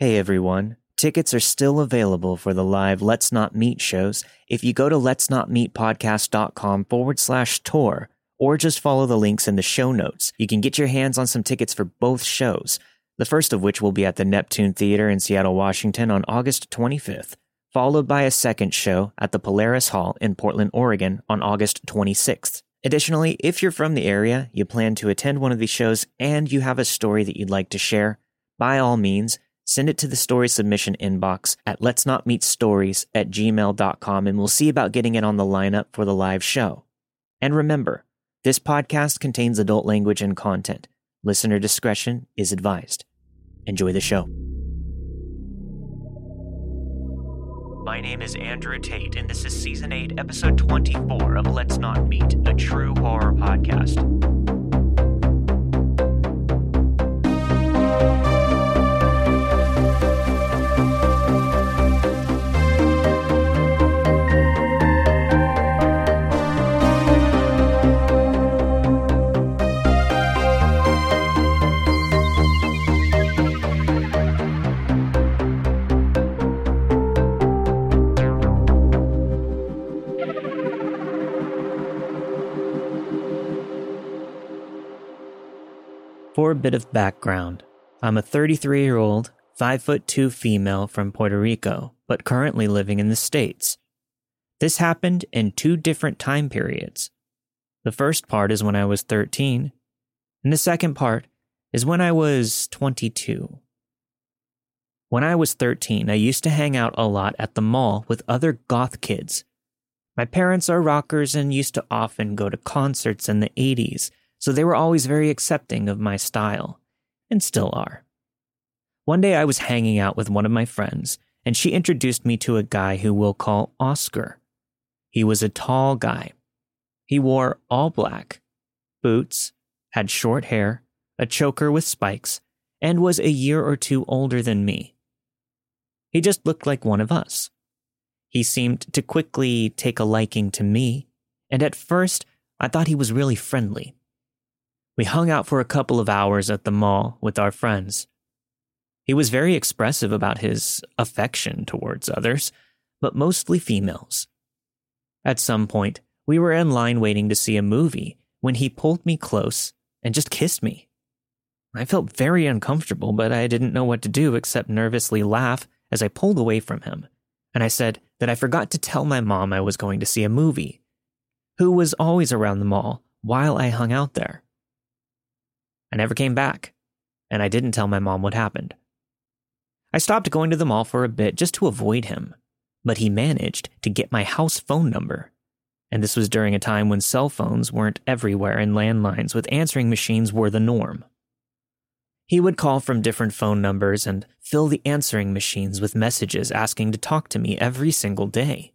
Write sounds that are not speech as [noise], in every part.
Hey everyone. Tickets are still available for the live Let's Not Meet shows if you go to let's not meet podcast.com forward slash tour or just follow the links in the show notes. You can get your hands on some tickets for both shows, the first of which will be at the Neptune Theater in Seattle, Washington on August 25th, followed by a second show at the Polaris Hall in Portland, Oregon on August 26th. Additionally, if you're from the area, you plan to attend one of these shows, and you have a story that you'd like to share, by all means, send it to the story submission inbox at let's not meet stories at gmail.com and we'll see about getting it on the lineup for the live show. And remember, this podcast contains adult language and content. Listener discretion is advised. Enjoy the show. My name is Andrew Tate, and this is Season 8, Episode 24 of Let's Not Meet, a true horror podcast. A bit of background, I'm a 33 year old, 5 foot 2 female from Puerto Rico, but currently living in the States. This happened in two different time periods. The first part is when I was 13, and the second part is when I was 22. When I was 13, I used to hang out a lot at the mall with other goth kids. My parents are rockers and used to often go to concerts in the 80s so they were always very accepting of my style, and still are. One day I was hanging out with one of my friends, and she introduced me to a guy who we'll call Oscar. He was a tall guy. He wore all black, boots, had short hair, a choker with spikes, and was a year or two older than me. He just looked like one of us. He seemed to quickly take a liking to me, and at first I thought he was really friendly. We hung out for a couple of hours at the mall with our friends. He was very expressive about his affection towards others, but mostly females. At some point, we were in line waiting to see a movie when he pulled me close and just kissed me. I felt very uncomfortable, but I didn't know what to do except nervously laugh as I pulled away from him. And I said that I forgot to tell my mom I was going to see a movie, who was always around the mall while I hung out there. I never came back, and I didn't tell my mom what happened. I stopped going to the mall for a bit just to avoid him, but he managed to get my house phone number. And this was during a time when cell phones weren't everywhere and landlines with answering machines were the norm. He would call from different phone numbers and fill the answering machines with messages asking to talk to me every single day.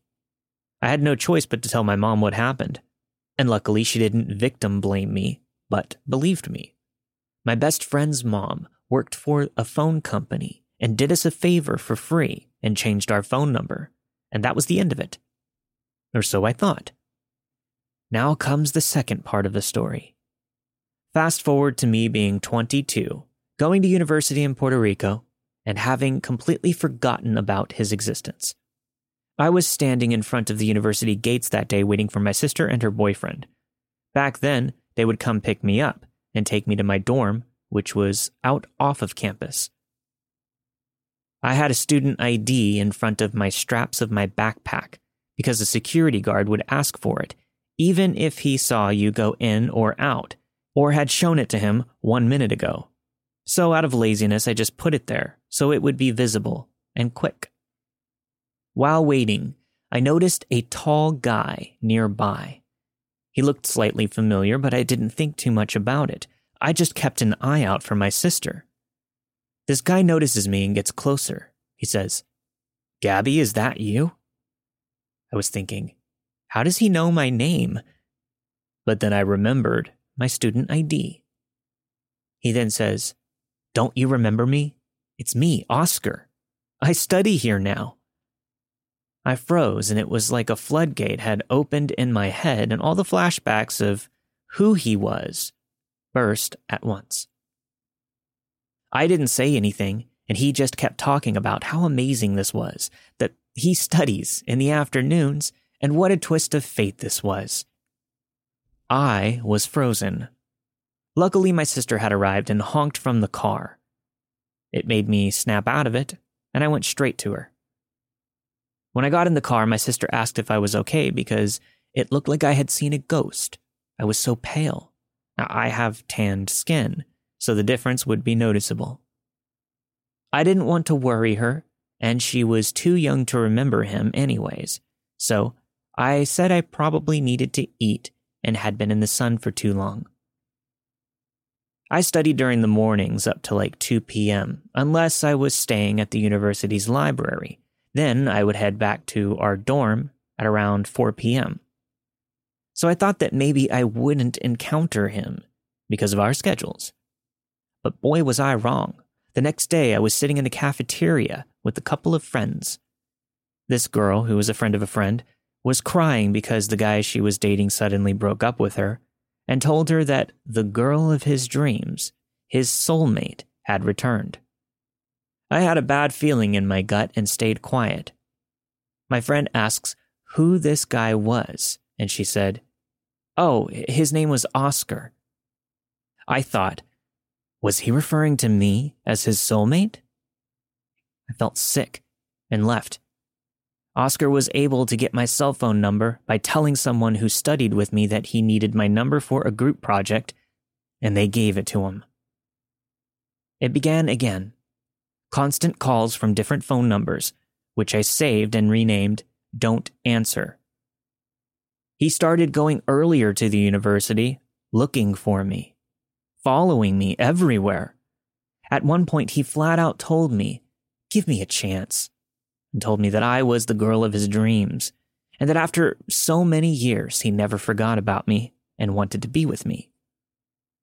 I had no choice but to tell my mom what happened, and luckily she didn't victim blame me, but believed me. My best friend's mom worked for a phone company and did us a favor for free and changed our phone number, and that was the end of it. Or so I thought. Now comes the second part of the story. Fast forward to me being 22, going to university in Puerto Rico, and having completely forgotten about his existence. I was standing in front of the university gates that day waiting for my sister and her boyfriend. Back then, they would come pick me up, and take me to my dorm, which was out off of campus. I had a student ID in front of my straps of my backpack because a security guard would ask for it, even if he saw you go in or out, or had shown it to him one minute ago. So, out of laziness, I just put it there so it would be visible and quick. While waiting, I noticed a tall guy nearby. He looked slightly familiar, but I didn't think too much about it. I just kept an eye out for my sister. This guy notices me and gets closer. He says, Gabby, is that you? I was thinking, how does he know my name? But then I remembered my student ID. He then says, Don't you remember me? It's me, Oscar. I study here now. I froze, and it was like a floodgate had opened in my head, and all the flashbacks of who he was burst at once. I didn't say anything, and he just kept talking about how amazing this was, that he studies in the afternoons, and what a twist of fate this was. I was frozen. Luckily, my sister had arrived and honked from the car. It made me snap out of it, and I went straight to her. When I got in the car, my sister asked if I was okay because it looked like I had seen a ghost. I was so pale. Now, I have tanned skin, so the difference would be noticeable. I didn't want to worry her, and she was too young to remember him, anyways, so I said I probably needed to eat and had been in the sun for too long. I studied during the mornings up to like 2 p.m., unless I was staying at the university's library then I would head back to our dorm at around 4 p.m. So I thought that maybe I wouldn't encounter him because of our schedules. But boy, was I wrong. The next day, I was sitting in the cafeteria with a couple of friends. This girl, who was a friend of a friend, was crying because the guy she was dating suddenly broke up with her and told her that the girl of his dreams, his soulmate, had returned. I had a bad feeling in my gut and stayed quiet. My friend asks who this guy was, and she said, Oh, his name was Oscar. I thought, was he referring to me as his soulmate? I felt sick and left. Oscar was able to get my cell phone number by telling someone who studied with me that he needed my number for a group project, and they gave it to him. It began again constant calls from different phone numbers, which I saved and renamed Don't Answer. He started going earlier to the university, looking for me, following me everywhere. At one point, he flat out told me, Give me a chance, and told me that I was the girl of his dreams, and that after so many years, he never forgot about me and wanted to be with me.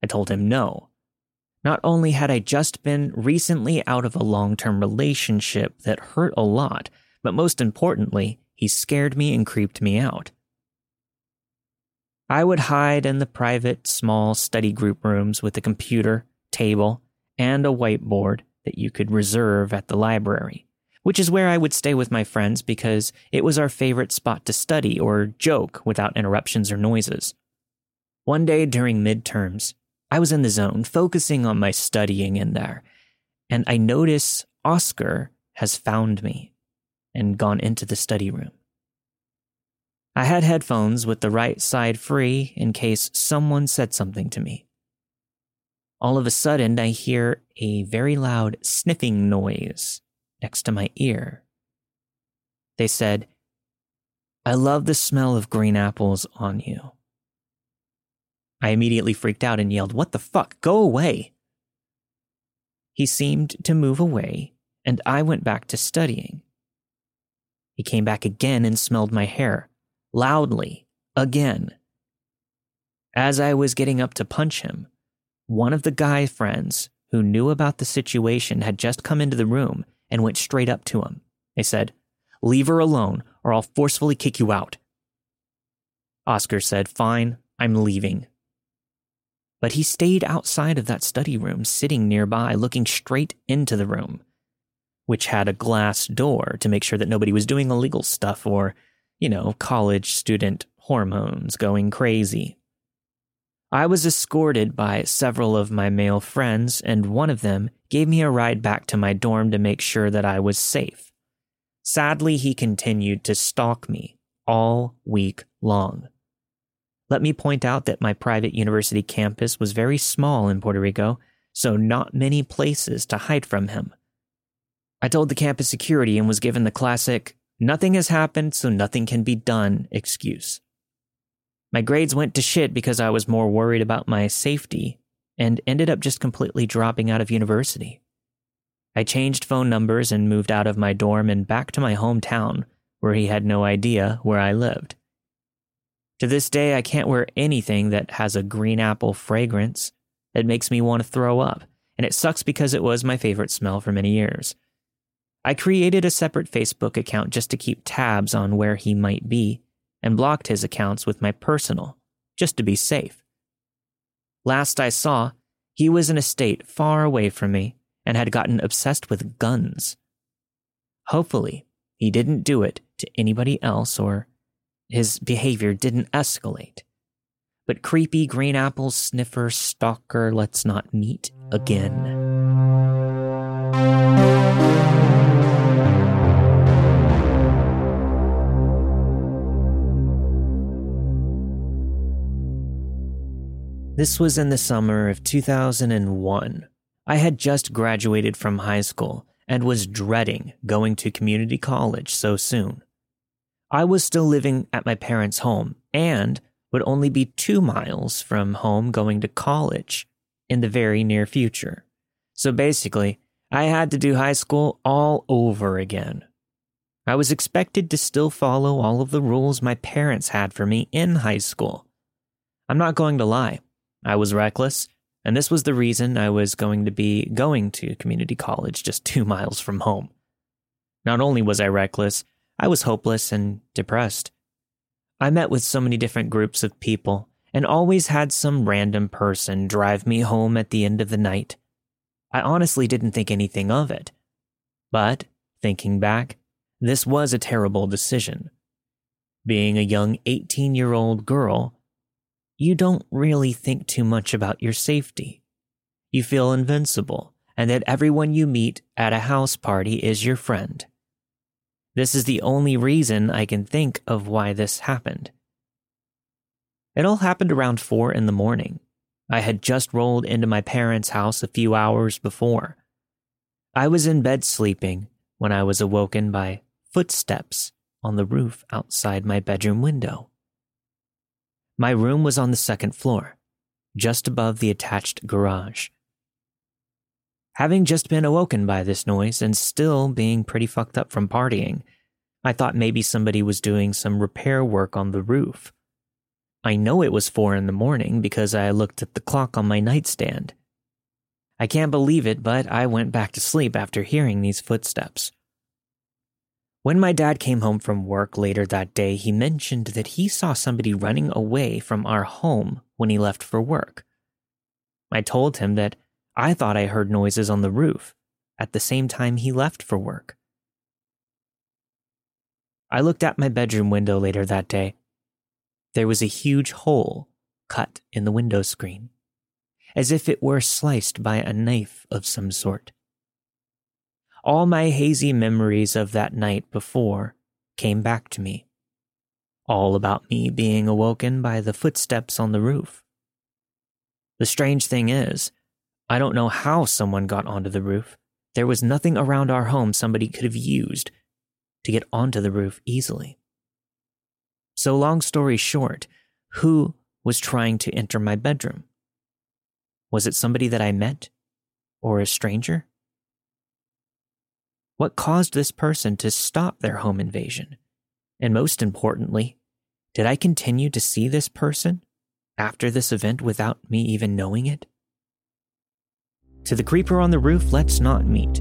I told him no, not only had I just been recently out of a long term relationship that hurt a lot, but most importantly, he scared me and creeped me out. I would hide in the private, small study group rooms with a computer, table, and a whiteboard that you could reserve at the library, which is where I would stay with my friends because it was our favorite spot to study or joke without interruptions or noises. One day during midterms, I was in the zone, focusing on my studying in there. And I notice Oscar has found me and gone into the study room. I had headphones with the right side free in case someone said something to me. All of a sudden, I hear a very loud sniffing noise next to my ear. They said, I love the smell of green apples on you. I immediately freaked out and yelled, What the fuck? Go away! He seemed to move away, and I went back to studying. He came back again and smelled my hair, loudly, again. As I was getting up to punch him, one of the guy friends who knew about the situation had just come into the room and went straight up to him. They said, Leave her alone, or I'll forcefully kick you out. Oscar said, Fine, I'm leaving but he stayed outside of that study room, sitting nearby, looking straight into the room, which had a glass door to make sure that nobody was doing illegal stuff or, you know, college student hormones going crazy. I was escorted by several of my male friends, and one of them gave me a ride back to my dorm to make sure that I was safe. Sadly, he continued to stalk me all week long. Let me point out that my private university campus was very small in Puerto Rico, so not many places to hide from him. I told the campus security and was given the classic, nothing has happened, so nothing can be done excuse. My grades went to shit because I was more worried about my safety and ended up just completely dropping out of university. I changed phone numbers and moved out of my dorm and back to my hometown, where he had no idea where I lived. To this day, I can't wear anything that has a green apple fragrance. It makes me want to throw up, and it sucks because it was my favorite smell for many years. I created a separate Facebook account just to keep tabs on where he might be, and blocked his accounts with my personal, just to be safe. Last I saw, he was in a state far away from me and had gotten obsessed with guns. Hopefully, he didn't do it to anybody else or his behavior didn't escalate. But creepy green apple sniffer stalker let's not meet again. This was in the summer of 2001. I had just graduated from high school and was dreading going to community college so soon. I was still living at my parents' home and would only be two miles from home going to college in the very near future. So basically, I had to do high school all over again. I was expected to still follow all of the rules my parents had for me in high school. I'm not going to lie, I was reckless and this was the reason I was going to be going to community college just [laughs] two miles from home. Not only was I reckless, I was hopeless and depressed. I met with so many different groups of people and always had some random person drive me home at the end of the night. I honestly didn't think anything of it. But, thinking back, this was a terrible decision. Being a young 18 year old girl, you don't really think too much about your safety. You feel invincible and that everyone you meet at a house party is your friend. This is the only reason I can think of why this happened. It all happened around four in the morning. I had just rolled into my parents' house a few hours before. I was in bed sleeping when I was awoken by footsteps on the roof outside my bedroom window. My room was on the second floor, just above the attached garage. Having just been awoken by this noise and still being pretty fucked up from partying, I thought maybe somebody was doing some repair work on the roof. I know it was four in the morning because I looked at the clock on my nightstand. I can't believe it, but I went back to sleep after hearing these footsteps. When my dad came home from work later that day, he mentioned that he saw somebody running away from our home when he left for work. I told him that I thought I heard noises on the roof at the same time he left for work. I looked at my bedroom window later that day. There was a huge hole cut in the window screen, as if it were sliced by a knife of some sort. All my hazy memories of that night before came back to me. All about me being awoken by the footsteps on the roof. The strange thing is, I don't know how someone got onto the roof. There was nothing around our home somebody could have used to get onto the roof easily. So, long story short, who was trying to enter my bedroom? Was it somebody that I met? Or a stranger? What caused this person to stop their home invasion? And most importantly, did I continue to see this person after this event without me even knowing it? To the creeper on the roof, let's not meet.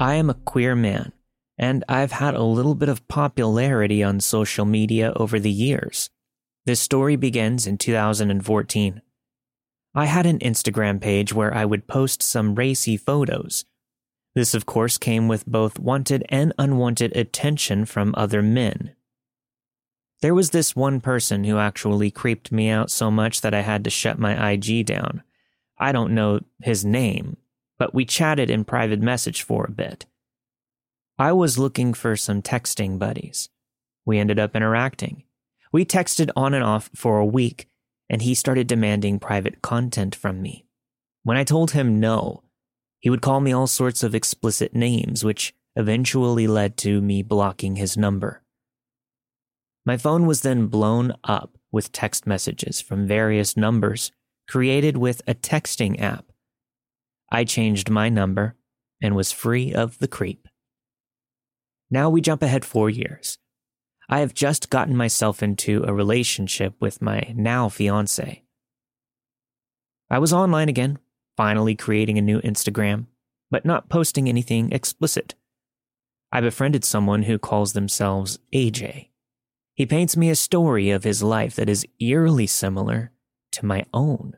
I am a queer man, and I've had a little bit of popularity on social media over the years. This story begins in 2014. I had an Instagram page where I would post some racy photos. This, of course, came with both wanted and unwanted attention from other men. There was this one person who actually creeped me out so much that I had to shut my IG down. I don't know his name, but we chatted in private message for a bit. I was looking for some texting buddies. We ended up interacting. We texted on and off for a week and he started demanding private content from me. When I told him no, he would call me all sorts of explicit names, which eventually led to me blocking his number. My phone was then blown up with text messages from various numbers created with a texting app. I changed my number and was free of the creep. Now we jump ahead four years. I have just gotten myself into a relationship with my now fiance. I was online again, finally creating a new Instagram, but not posting anything explicit. I befriended someone who calls themselves AJ. He paints me a story of his life that is eerily similar to my own.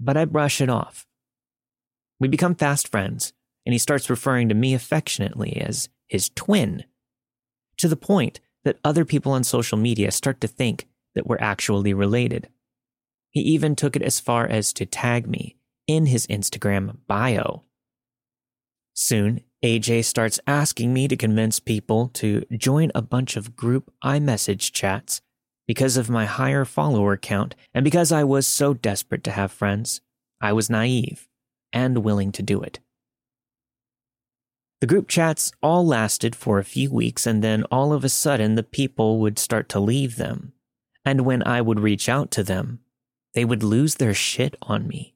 But I brush it off. We become fast friends, and he starts referring to me affectionately as his twin, to the point that other people on social media start to think that we're actually related. He even took it as far as to tag me in his Instagram bio. Soon, AJ starts asking me to convince people to join a bunch of group iMessage chats because of my higher follower count and because I was so desperate to have friends. I was naive and willing to do it. The group chats all lasted for a few weeks, and then all of a sudden, the people would start to leave them. And when I would reach out to them, they would lose their shit on me.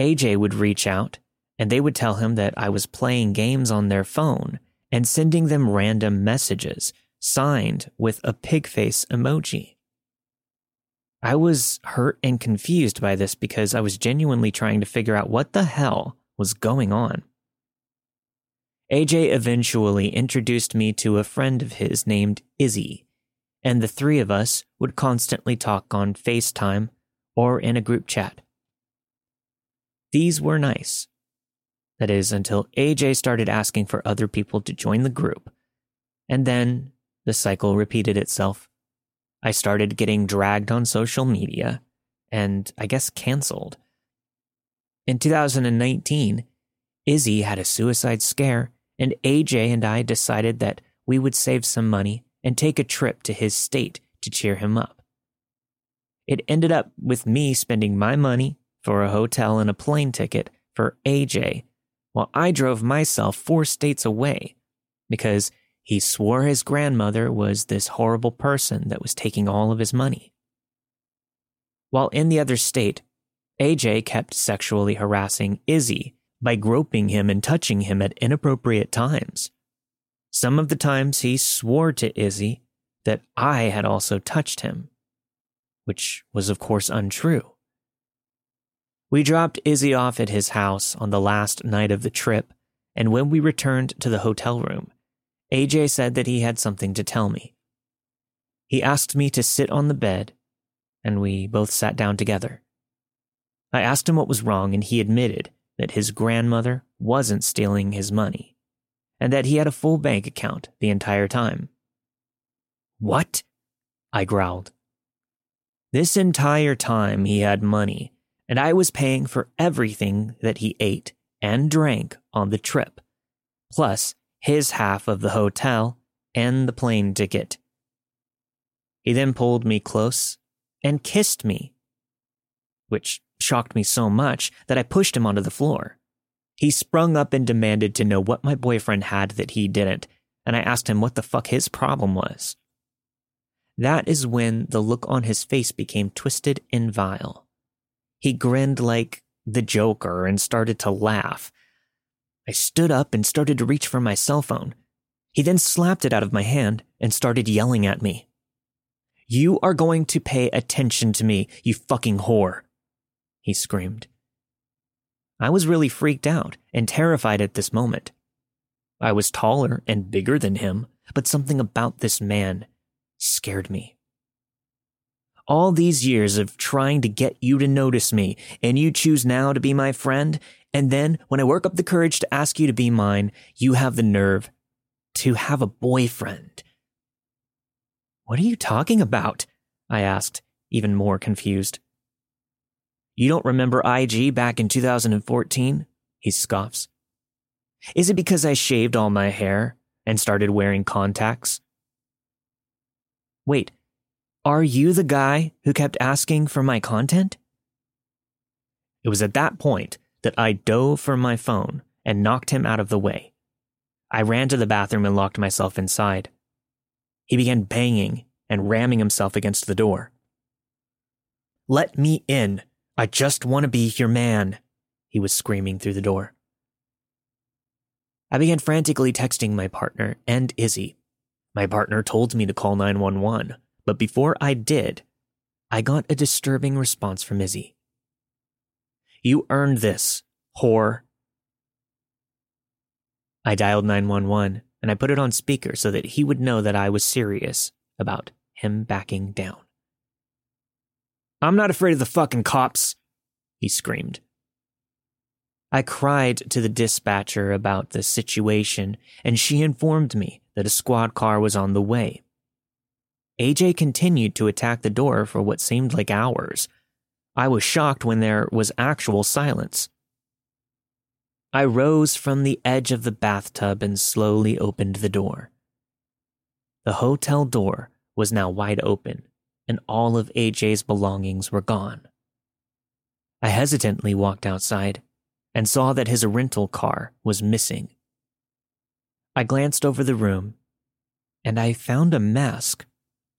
AJ would reach out, and they would tell him that I was playing games on their phone and sending them random messages signed with a pig face emoji. I was hurt and confused by this because I was genuinely trying to figure out what the hell was going on. AJ eventually introduced me to a friend of his named Izzy, and the three of us would constantly talk on FaceTime or in a group chat. These were nice. That is, until AJ started asking for other people to join the group. And then the cycle repeated itself. I started getting dragged on social media and I guess canceled. In 2019, Izzy had a suicide scare and AJ and I decided that we would save some money and take a trip to his state to cheer him up. It ended up with me spending my money for a hotel and a plane ticket for AJ while I drove myself four states away because he swore his grandmother was this horrible person that was taking all of his money. While in the other state, AJ kept sexually harassing Izzy by groping him and touching him at inappropriate times. Some of the times he swore to Izzy that I had also touched him, which was, of course, untrue. We dropped Izzy off at his house on the last night of the trip, and when we returned to the hotel room, AJ said that he had something to tell me. He asked me to sit on the bed, and we both sat down together. I asked him what was wrong, and he admitted that his grandmother wasn't stealing his money, and that he had a full bank account the entire time. What? I growled. This entire time he had money, and I was paying for everything that he ate and drank on the trip, plus his half of the hotel and the plane ticket. He then pulled me close and kissed me, which shocked me so much that I pushed him onto the floor. He sprung up and demanded to know what my boyfriend had that he didn't, and I asked him what the fuck his problem was. That is when the look on his face became twisted and vile. He grinned like the Joker and started to laugh. I stood up and started to reach for my cell phone. He then slapped it out of my hand and started yelling at me. You are going to pay attention to me, you fucking whore, he screamed. I was really freaked out and terrified at this moment. I was taller and bigger than him, but something about this man scared me. All these years of trying to get you to notice me, and you choose now to be my friend, and then when I work up the courage to ask you to be mine, you have the nerve to have a boyfriend. What are you talking about? I asked, even more confused. You don't remember IG back in 2014? He scoffs. Is it because I shaved all my hair and started wearing contacts? Wait, are you the guy who kept asking for my content? It was at that point that I dove for my phone and knocked him out of the way. I ran to the bathroom and locked myself inside. He began banging and ramming himself against the door. Let me in. I just want to be your man, he was screaming through the door. I began frantically texting my partner and Izzy. My partner told me to call 911, but before I did, I got a disturbing response from Izzy. You earned this, whore. I dialed 911 and I put it on speaker so that he would know that I was serious about him backing down. I'm not afraid of the fucking cops, he screamed. I cried to the dispatcher about the situation, and she informed me that a squad car was on the way. AJ continued to attack the door for what seemed like hours. I was shocked when there was actual silence. I rose from the edge of the bathtub and slowly opened the door. The hotel door was now wide open, and all of AJ's belongings were gone. I hesitantly walked outside and saw that his rental car was missing. I glanced over the room and I found a mask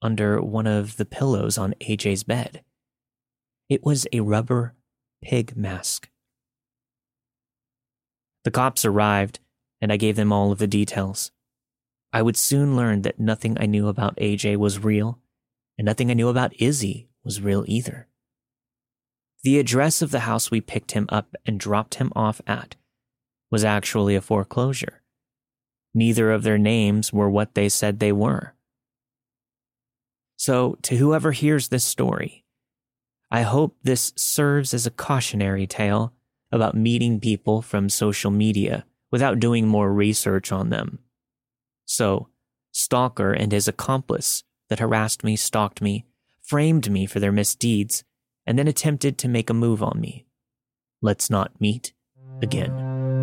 under one of the pillows on AJ's bed. It was a rubber pig mask. The cops arrived and I gave them all of the details. I would soon learn that nothing I knew about AJ was real, and nothing I knew about Izzy was real either. The address of the house we picked him up and dropped him off at was actually a foreclosure. Neither of their names were what they said they were. So, to whoever hears this story, I hope this serves as a cautionary tale about meeting people from social media without doing more research on them so, Stalker and his accomplice that harassed me, stalked me, framed me for their misdeeds, and then attempted to make a move on me. Let's not meet again.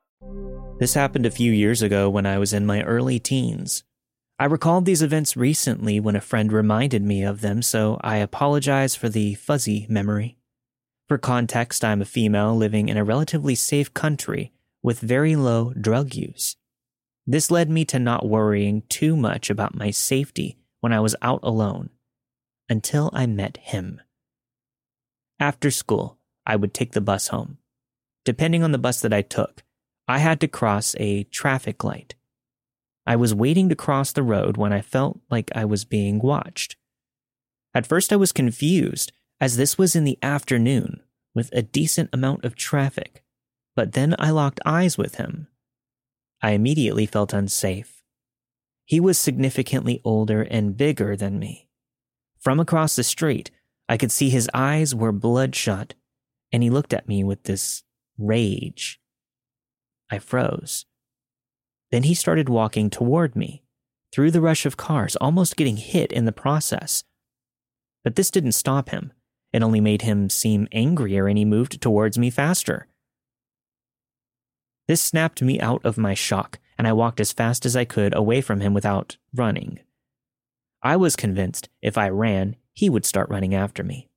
This happened a few years ago when I was in my early teens. I recalled these events recently when a friend reminded me of them, so I apologize for the fuzzy memory. For context, I'm a female living in a relatively safe country with very low drug use. This led me to not worrying too much about my safety when I was out alone until I met him. After school, I would take the bus home. Depending on the bus that I took, I had to cross a traffic light. I was waiting to cross the road when I felt like I was being watched. At first, I was confused, as this was in the afternoon with a decent amount of traffic, but then I locked eyes with him. I immediately felt unsafe. He was significantly older and bigger than me. From across the street, I could see his eyes were bloodshot, and he looked at me with this rage. I froze. Then he started walking toward me, through the rush of cars, almost getting hit in the process. But this didn't stop him. It only made him seem angrier and he moved towards me faster. This snapped me out of my shock, and I walked as fast as I could away from him without running. I was convinced if I ran, he would start running after me.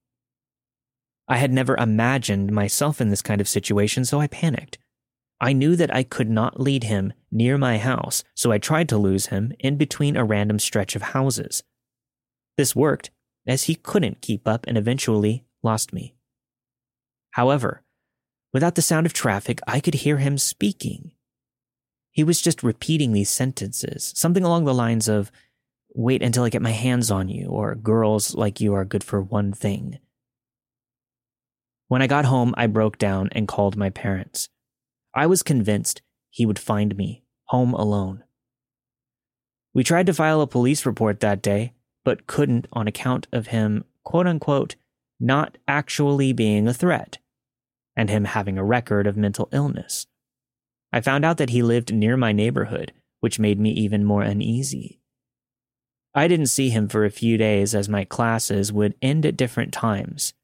I had never imagined myself in this kind of situation, so I panicked. I knew that I could not lead him near my house, so I tried to lose him in between a random stretch of houses. This worked, as he couldn't keep up and eventually lost me. However, without the sound of traffic, I could hear him speaking. He was just repeating these sentences, something along the lines of, Wait until I get my hands on you, or girls like you are good for one thing. When I got home, I broke down and called my parents. I was convinced he would find me home alone. We tried to file a police report that day, but couldn't on account of him, quote unquote, not actually being a threat, and him having a record of mental illness. I found out that he lived near my neighborhood, which made me even more uneasy. I didn't see him for a few days as my classes would end at different times.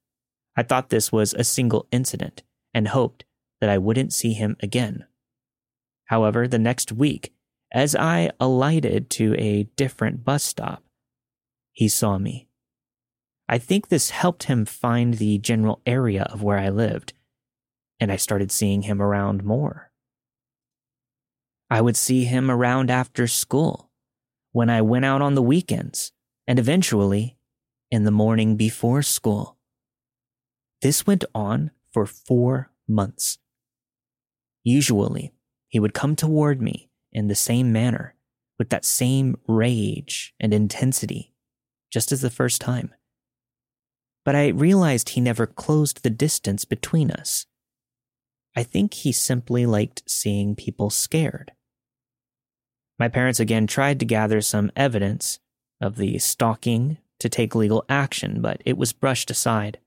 I thought this was a single incident and hoped that I wouldn't see him again. However, the next week, as I alighted to a different bus stop, he saw me. I think this helped him find the general area of where I lived, and I started seeing him around more. I would see him around after school, when I went out on the weekends, and eventually in the morning before school. This went on for four months. Usually, he would come toward me in the same manner, with that same rage and intensity, just as the first time. But I realized he never closed the distance between us. I think he simply liked seeing people scared. My parents again tried to gather some evidence of the stalking to take legal action, but it was brushed aside.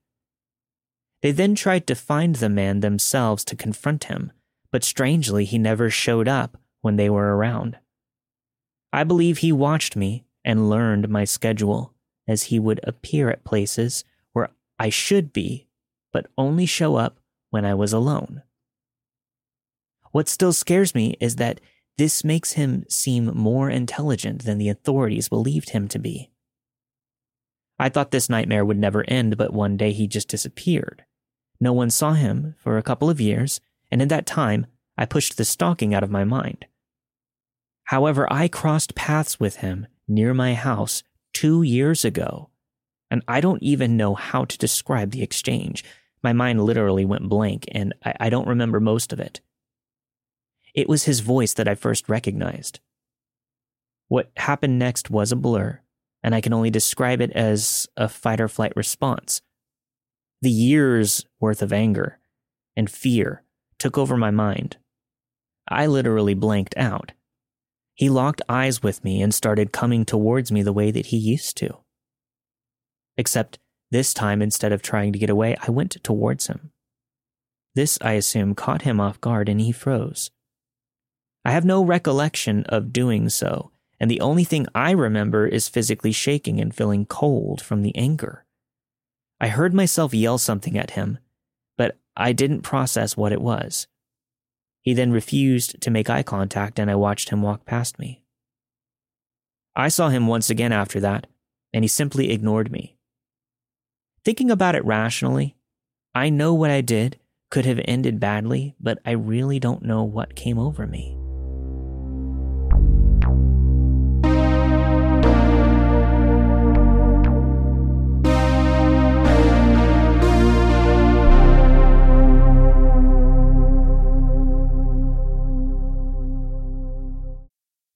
They then tried to find the man themselves to confront him, but strangely, he never showed up when they were around. I believe he watched me and learned my schedule as he would appear at places where I should be, but only show up when I was alone. What still scares me is that this makes him seem more intelligent than the authorities believed him to be. I thought this nightmare would never end, but one day he just disappeared. No one saw him for a couple of years, and in that time, I pushed the stalking out of my mind. However, I crossed paths with him near my house two years ago, and I don't even know how to describe the exchange. My mind literally went blank, and I, I don't remember most of it. It was his voice that I first recognized. What happened next was a blur, and I can only describe it as a fight or flight response. The years worth of anger and fear took over my mind. I literally blanked out. He locked eyes with me and started coming towards me the way that he used to. Except this time, instead of trying to get away, I went towards him. This, I assume, caught him off guard and he froze. I have no recollection of doing so, and the only thing I remember is physically shaking and feeling cold from the anger. I heard myself yell something at him, I didn't process what it was. He then refused to make eye contact, and I watched him walk past me. I saw him once again after that, and he simply ignored me. Thinking about it rationally, I know what I did could have ended badly, but I really don't know what came over me.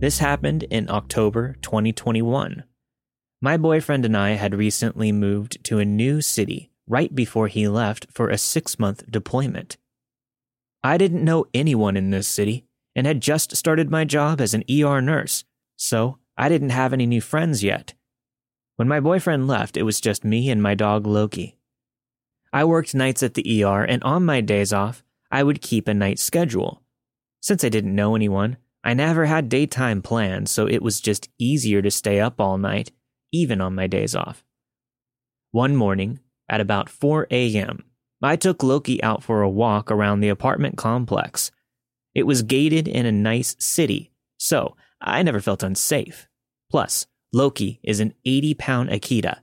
This happened in October 2021. My boyfriend and I had recently moved to a new city right before he left for a six month deployment. I didn't know anyone in this city and had just started my job as an ER nurse, so I didn't have any new friends yet. When my boyfriend left, it was just me and my dog Loki. I worked nights at the ER, and on my days off, I would keep a night schedule. Since I didn't know anyone, I never had daytime plans, so it was just easier to stay up all night, even on my days off. One morning, at about 4 a.m., I took Loki out for a walk around the apartment complex. It was gated in a nice city, so I never felt unsafe. Plus, Loki is an 80 pound Akita.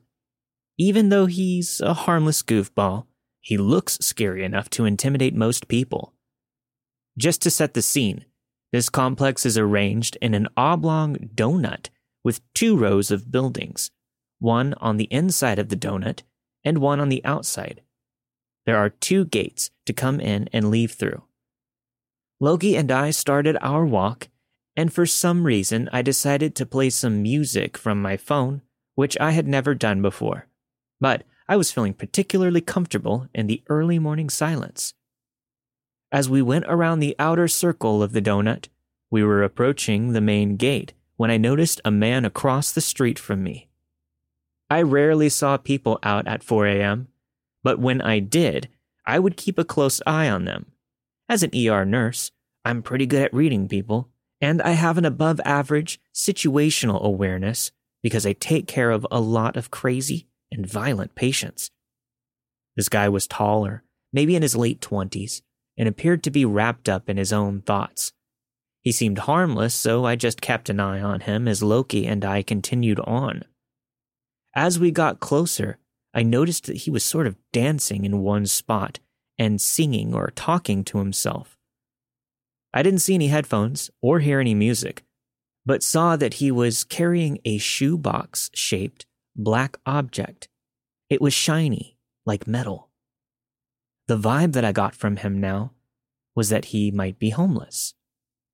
Even though he's a harmless goofball, he looks scary enough to intimidate most people. Just to set the scene, this complex is arranged in an oblong donut with two rows of buildings, one on the inside of the donut and one on the outside. There are two gates to come in and leave through. Loki and I started our walk, and for some reason I decided to play some music from my phone, which I had never done before. But I was feeling particularly comfortable in the early morning silence. As we went around the outer circle of the donut, we were approaching the main gate when I noticed a man across the street from me. I rarely saw people out at 4 a.m., but when I did, I would keep a close eye on them. As an ER nurse, I'm pretty good at reading people, and I have an above average situational awareness because I take care of a lot of crazy and violent patients. This guy was taller, maybe in his late 20s, and appeared to be wrapped up in his own thoughts. He seemed harmless, so I just kept an eye on him as Loki and I continued on. As we got closer, I noticed that he was sort of dancing in one spot and singing or talking to himself. I didn't see any headphones or hear any music, but saw that he was carrying a shoebox shaped black object. It was shiny, like metal. The vibe that I got from him now was that he might be homeless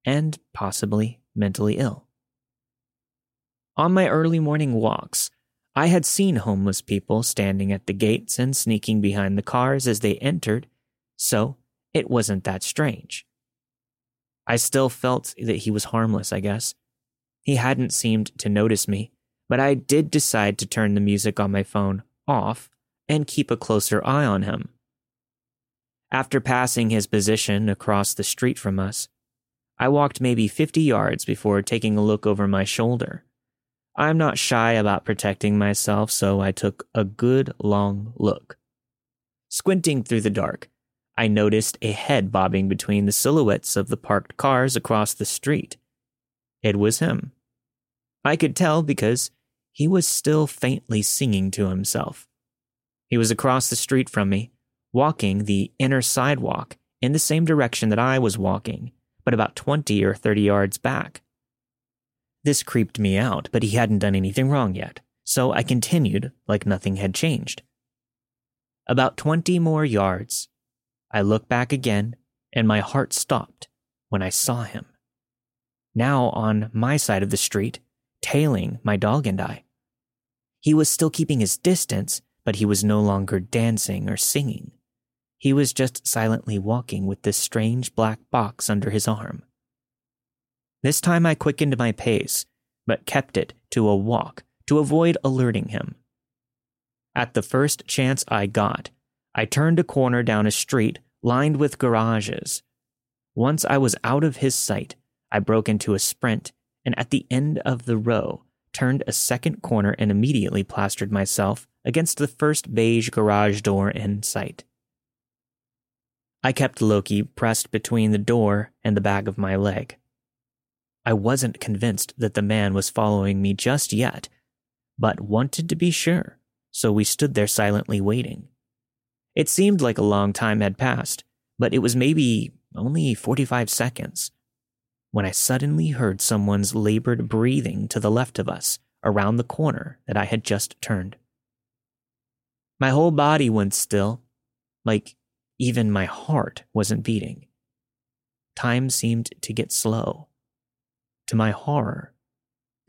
and possibly mentally ill. On my early morning walks, I had seen homeless people standing at the gates and sneaking behind the cars as they entered, so it wasn't that strange. I still felt that he was harmless, I guess. He hadn't seemed to notice me, but I did decide to turn the music on my phone off and keep a closer eye on him. After passing his position across the street from us, I walked maybe 50 yards before taking a look over my shoulder. I'm not shy about protecting myself, so I took a good long look. Squinting through the dark, I noticed a head bobbing between the silhouettes of the parked cars across the street. It was him. I could tell because he was still faintly singing to himself. He was across the street from me, walking the inner sidewalk in the same direction that I was walking, but about 20 or 30 yards back. This creeped me out, but he hadn't done anything wrong yet, so I continued like nothing had changed. About 20 more yards, I looked back again, and my heart stopped when I saw him. Now on my side of the street, tailing my dog and I. He was still keeping his distance, but he was no longer dancing or singing. He was just silently walking with this strange black box under his arm. This time I quickened my pace, but kept it to a walk to avoid alerting him. At the first chance I got, I turned a corner down a street lined with garages. Once I was out of his sight, I broke into a sprint and at the end of the row, turned a second corner and immediately plastered myself against the first beige garage door in sight. I kept Loki pressed between the door and the back of my leg. I wasn't convinced that the man was following me just yet, but wanted to be sure, so we stood there silently waiting. It seemed like a long time had passed, but it was maybe only 45 seconds when I suddenly heard someone's labored breathing to the left of us around the corner that I had just turned. My whole body went still, like even my heart wasn't beating. Time seemed to get slow. To my horror,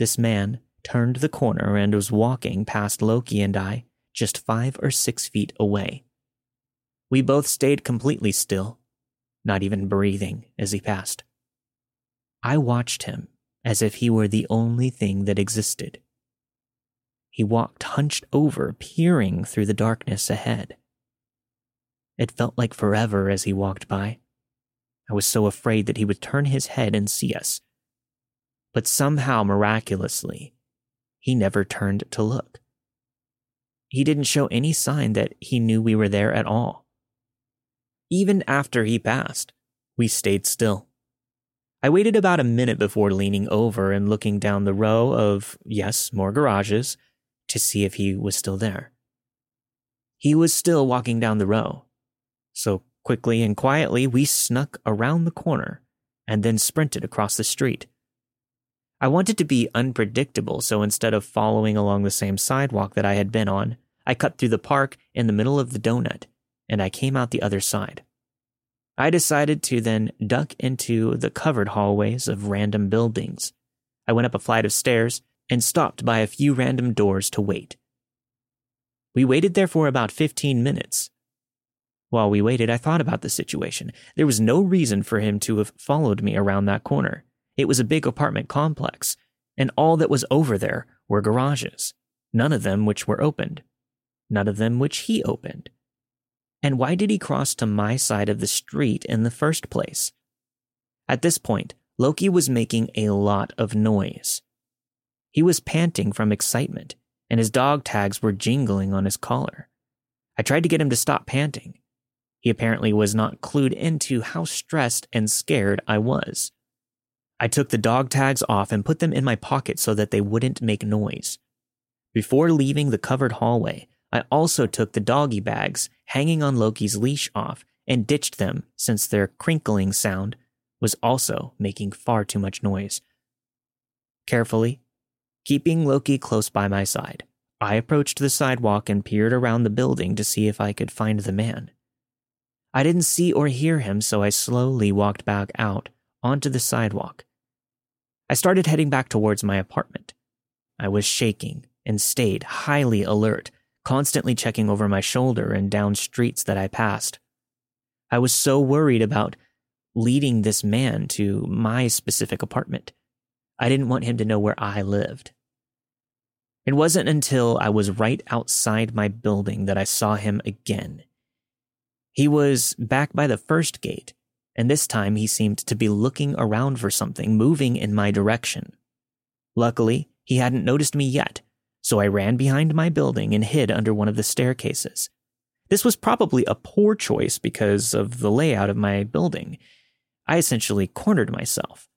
this man turned the corner and was walking past Loki and I just five or six feet away. We both stayed completely still, not even breathing as he passed. I watched him as if he were the only thing that existed. He walked hunched over, peering through the darkness ahead. It felt like forever as he walked by. I was so afraid that he would turn his head and see us, but somehow, miraculously, he never turned to look. He didn't show any sign that he knew we were there at all. Even after he passed, we stayed still. I waited about a minute before leaning over and looking down the row of, yes, more garages to see if he was still there. He was still walking down the row. So quickly and quietly, we snuck around the corner and then sprinted across the street. I wanted to be unpredictable, so instead of following along the same sidewalk that I had been on, I cut through the park in the middle of the donut, and I came out the other side. I decided to then duck into the covered hallways of random buildings. I went up a flight of stairs and stopped by a few random doors to wait. We waited there for about 15 minutes. While we waited, I thought about the situation. There was no reason for him to have followed me around that corner. It was a big apartment complex, and all that was over there were garages, none of them which were opened, none of them which he opened. And why did he cross to my side of the street in the first place? At this point, Loki was making a lot of noise. He was panting from excitement, and his dog tags were jingling on his collar. I tried to get him to stop panting. He apparently was not clued into how stressed and scared I was. I took the dog tags off and put them in my pocket so that they wouldn't make noise. Before leaving the covered hallway, I also took the doggy bags hanging on Loki's leash off and ditched them since their crinkling sound was also making far too much noise. Carefully, keeping Loki close by my side, I approached the sidewalk and peered around the building to see if I could find the man. I didn't see or hear him, so I slowly walked back out onto the sidewalk. I started heading back towards my apartment. I was shaking and stayed highly alert constantly checking over my shoulder and down streets that I passed. I was so worried about leading this man to my specific apartment. I didn't want him to know where I lived. It wasn't until I was right outside my building that I saw him again. He was back by the first gate, and this time he seemed to be looking around for something moving in my direction. Luckily, he hadn't noticed me yet, so I ran behind my building and hid under one of the staircases. This was probably a poor choice because of the layout of my building. I essentially cornered myself.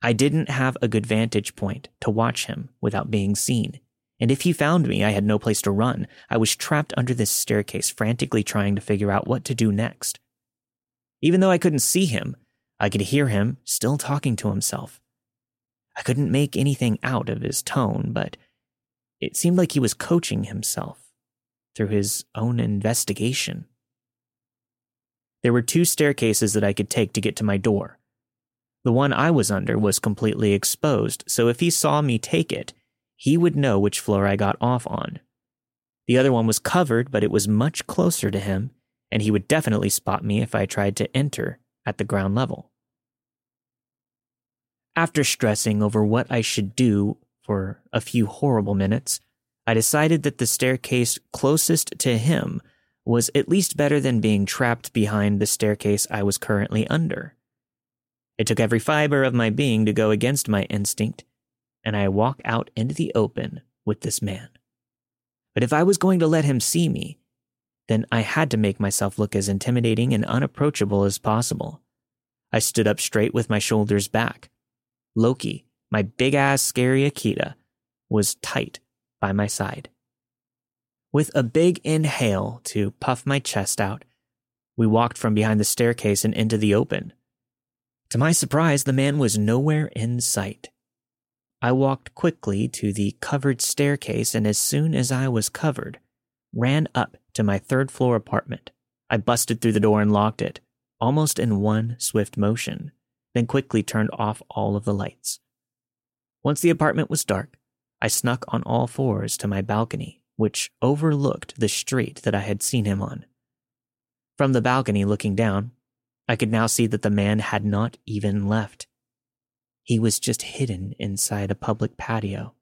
I didn't have a good vantage point to watch him without being seen, and if he found me, I had no place to run. I was trapped under this staircase, frantically trying to figure out what to do next. Even though I couldn't see him, I could hear him still talking to himself. I couldn't make anything out of his tone, but it seemed like he was coaching himself through his own investigation. There were two staircases that I could take to get to my door. The one I was under was completely exposed, so if he saw me take it, he would know which floor I got off on. The other one was covered, but it was much closer to him, and he would definitely spot me if I tried to enter at the ground level. After stressing over what I should do for a few horrible minutes, I decided that the staircase closest to him was at least better than being trapped behind the staircase I was currently under. It took every fiber of my being to go against my instinct, and I walk out into the open with this man. But if I was going to let him see me, then I had to make myself look as intimidating and unapproachable as possible. I stood up straight with my shoulders back. Loki my big ass scary Akita was tight by my side. With a big inhale to puff my chest out, we walked from behind the staircase and into the open. To my surprise, the man was nowhere in sight. I walked quickly to the covered staircase, and as soon as I was covered, ran up to my third floor apartment. I busted through the door and locked it, almost in one swift motion, then quickly turned off all of the lights. Once the apartment was dark, I snuck on all fours to my balcony, which overlooked the street that I had seen him on. From the balcony looking down, I could now see that the man had not even left. He was just hidden inside a public patio.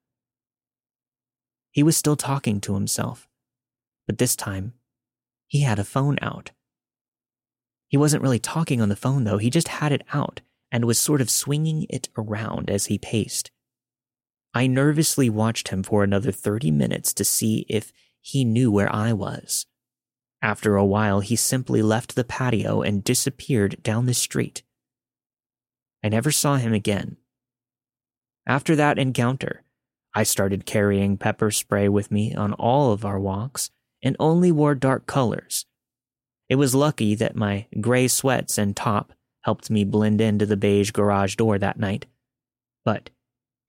He was still talking to himself, but this time, he had a phone out. He wasn't really talking on the phone, though, he just had it out and was sort of swinging it around as he paced. I nervously watched him for another 30 minutes to see if he knew where I was. After a while, he simply left the patio and disappeared down the street. I never saw him again. After that encounter, I started carrying pepper spray with me on all of our walks and only wore dark colors. It was lucky that my gray sweats and top helped me blend into the beige garage door that night. But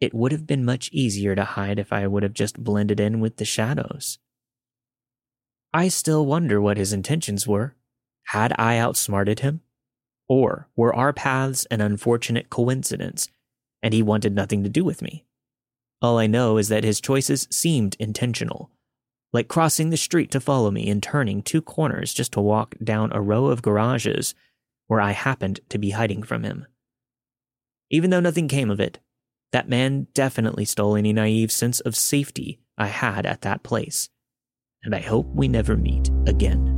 it would have been much easier to hide if I would have just blended in with the shadows. I still wonder what his intentions were. Had I outsmarted him? Or were our paths an unfortunate coincidence and he wanted nothing to do with me? All I know is that his choices seemed intentional, like crossing the street to follow me and turning two corners just to walk down a row of garages where I happened to be hiding from him. Even though nothing came of it, that man definitely stole any naive sense of safety I had at that place, and I hope we never meet again.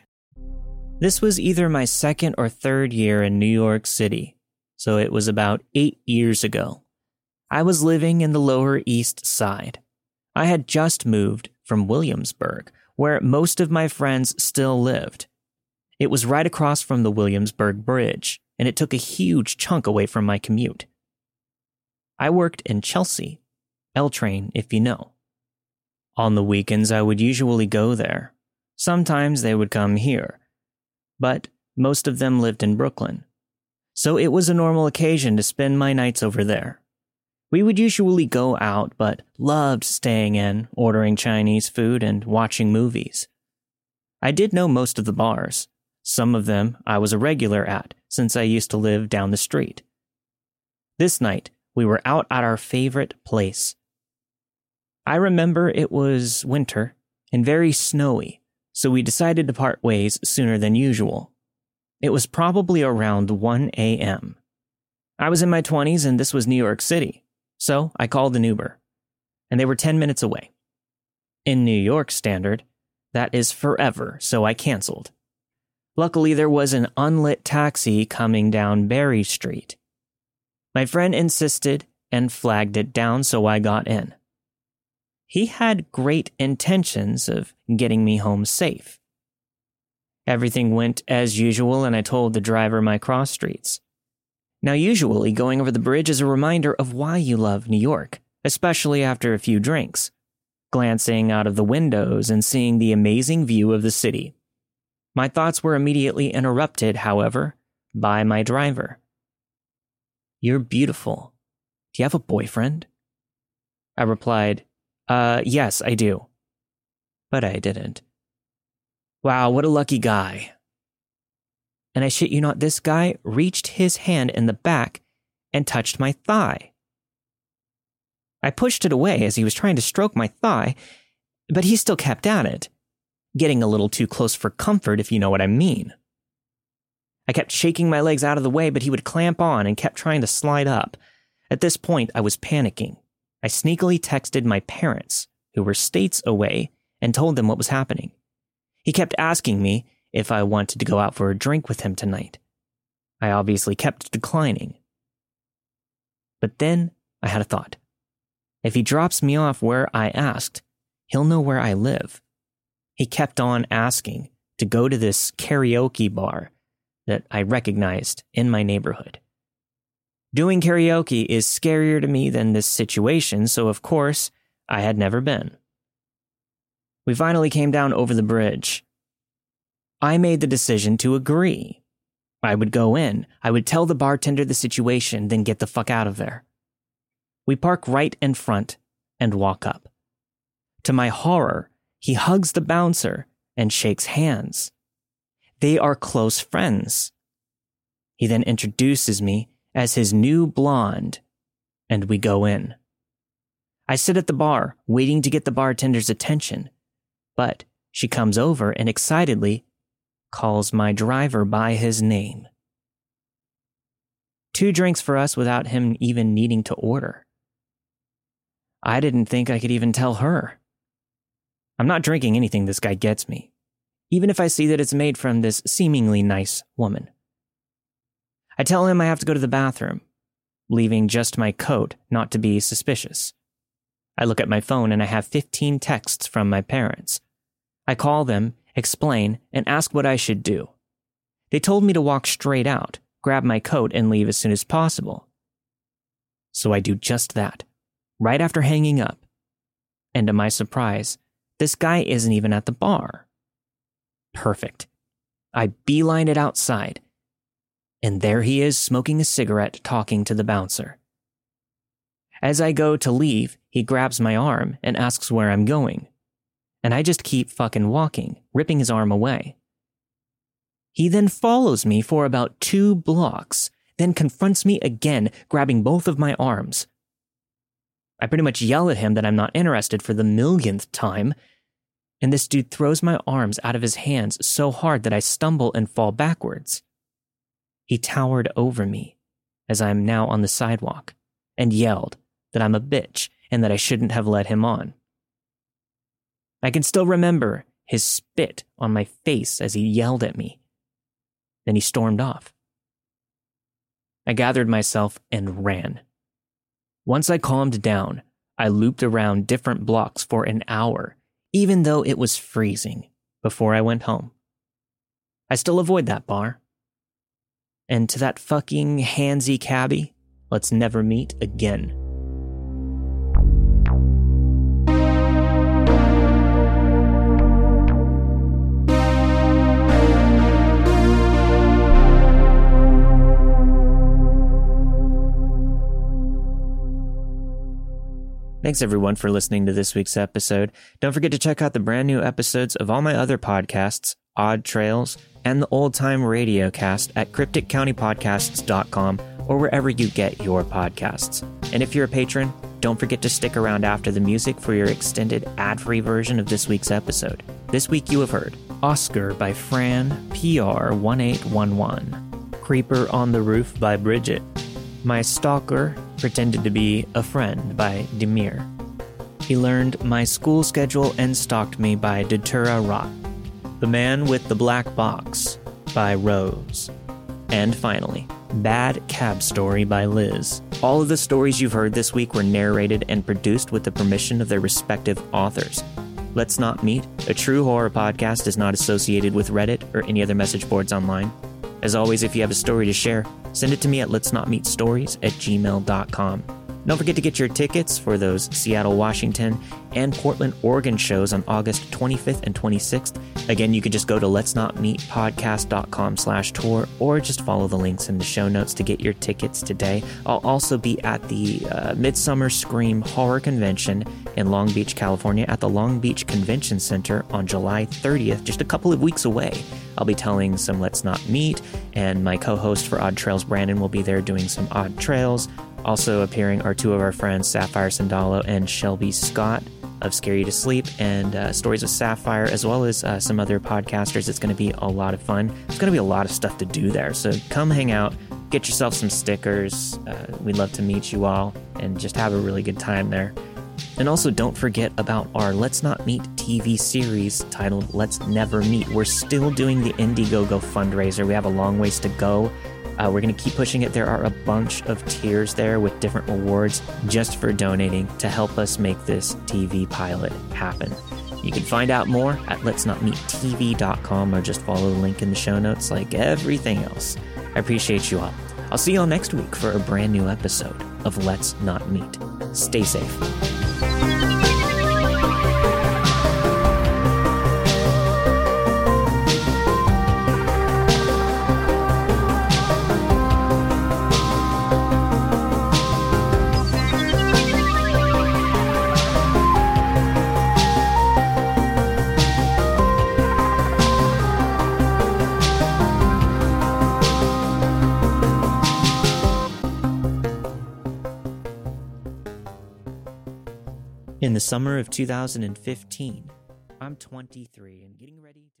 This was either my second or third year in New York City, so it was about eight years ago. I was living in the Lower East Side. I had just moved from Williamsburg, where most of my friends still lived. It was right across from the Williamsburg Bridge, and it took a huge chunk away from my commute. I worked in Chelsea, L Train, if you know. On the weekends, I would usually go there. Sometimes they would come here but most of them lived in Brooklyn. So it was a normal occasion to spend my nights over there. We would usually go out, but loved staying in, ordering Chinese food, and watching movies. I did know most of the bars. Some of them I was a regular at, since I used to live down the street. This night, we were out at our favorite place. I remember it was winter and very snowy, so we decided to part ways sooner than usual. It was probably around 1 a.m. I was in my 20s and this was New York City, so I called an Uber, and they were 10 minutes away. In New York standard, that is forever, so I canceled. Luckily, there was an unlit taxi coming down Berry Street. My friend insisted and flagged it down, so I got in he had great intentions of getting me home safe. Everything went as usual, and I told the driver my cross streets. Now, usually, going over the bridge is a reminder of why you love New York, especially after a few drinks, glancing out of the windows and seeing the amazing view of the city. My thoughts were immediately interrupted, however, by my driver. You're beautiful. Do you have a boyfriend? I replied, uh, yes, I do. But I didn't. Wow, what a lucky guy. And I shit you not, this guy reached his hand in the back and touched my thigh. I pushed it away as he was trying to stroke my thigh, but he still kept at it, getting a little too close for comfort, if you know what I mean. I kept shaking my legs out of the way, but he would clamp on and kept trying to slide up. At this point, I was panicking. I sneakily texted my parents, who were states away, and told them what was happening. He kept asking me if I wanted to go out for a drink with him tonight. I obviously kept declining. But then I had a thought. If he drops me off where I asked, he'll know where I live. He kept on asking to go to this karaoke bar that I recognized in my neighborhood. Doing karaoke is scarier to me than this situation, so of course, I had never been. We finally came down over the bridge. I made the decision to agree. I would go in, I would tell the bartender the situation, then get the fuck out of there. We park right in front and walk up. To my horror, he hugs the bouncer and shakes hands. They are close friends. He then introduces me as his new blonde, and we go in. I sit at the bar, waiting to get the bartender's attention, but she comes over and excitedly calls my driver by his name. Two drinks for us without him even needing to order. I didn't think I could even tell her. I'm not drinking anything this guy gets me, even if I see that it's made from this seemingly nice woman. I tell him I have to go to the bathroom, leaving just my coat not to be suspicious. I look at my phone and I have 15 texts from my parents. I call them, explain, and ask what I should do. They told me to walk straight out, grab my coat, and leave as soon as possible. So I do just that, right after hanging up. And to my surprise, this guy isn't even at the bar. Perfect. I beeline it outside, and there he is smoking a cigarette, talking to the bouncer. As I go to leave, he grabs my arm and asks where I'm going. And I just keep fucking walking, ripping his arm away. He then follows me for about two blocks, then confronts me again, grabbing both of my arms. I pretty much yell at him that I'm not interested for the millionth time, and this dude throws my arms out of his hands so hard that I stumble and fall backwards. He towered over me, as I am now on the sidewalk, and yelled that I'm a bitch and that I shouldn't have let him on. I can still remember his spit on my face as he yelled at me. Then he stormed off. I gathered myself and ran. Once I calmed down, I looped around different blocks for an hour, even though it was freezing, before I went home. I still avoid that bar. And to that fucking handsy cabbie, let's never meet again. Thanks everyone for listening to this week's episode. Don't forget to check out the brand new episodes of all my other podcasts, Odd Trails, and the Old Time Radio Cast at crypticcountypodcasts.com or wherever you get your podcasts. And if you're a patron, don't forget to stick around after the music for your extended ad free version of this week's episode. This week you have heard Oscar by Fran PR1811, Creeper on the Roof by Bridget, My Stalker pretended to be a friend by Demir. He learned my school schedule and stalked me by Datura Rot. The Man with the Black Box by Rose. And finally, Bad Cab Story by Liz. All of the stories you've heard this week were narrated and produced with the permission of their respective authors. Let's Not Meet, a true horror podcast, is not associated with Reddit or any other message boards online. As always, if you have a story to share, send it to me at let's not meet stories at gmail.com. Don't forget to get your tickets for those Seattle, Washington, and Portland, Oregon shows on August 25th and 26th. Again, you can just go to let's not meet podcast.com slash tour or just follow the links in the show notes to get your tickets today. I'll also be at the uh, Midsummer Scream Horror Convention in Long Beach, California at the Long Beach Convention Center on July 30th, just a couple of weeks away. I'll be telling some Let's Not Meet, and my co host for Odd Trails, Brandon, will be there doing some Odd Trails. Also appearing are two of our friends, Sapphire Sandalo and Shelby Scott of Scare You to Sleep and uh, Stories of Sapphire, as well as uh, some other podcasters. It's going to be a lot of fun. There's going to be a lot of stuff to do there. So come hang out, get yourself some stickers. Uh, we'd love to meet you all and just have a really good time there. And also, don't forget about our Let's Not Meet TV series titled Let's Never Meet. We're still doing the Indiegogo fundraiser. We have a long ways to go. Uh, we're going to keep pushing it. There are a bunch of tiers there with different rewards just for donating to help us make this TV pilot happen. You can find out more at letsnotmeettv.com or just follow the link in the show notes like everything else. I appreciate you all. I'll see you all next week for a brand new episode of Let's Not Meet. Stay safe. The summer of 2015, I'm 23 and getting ready to.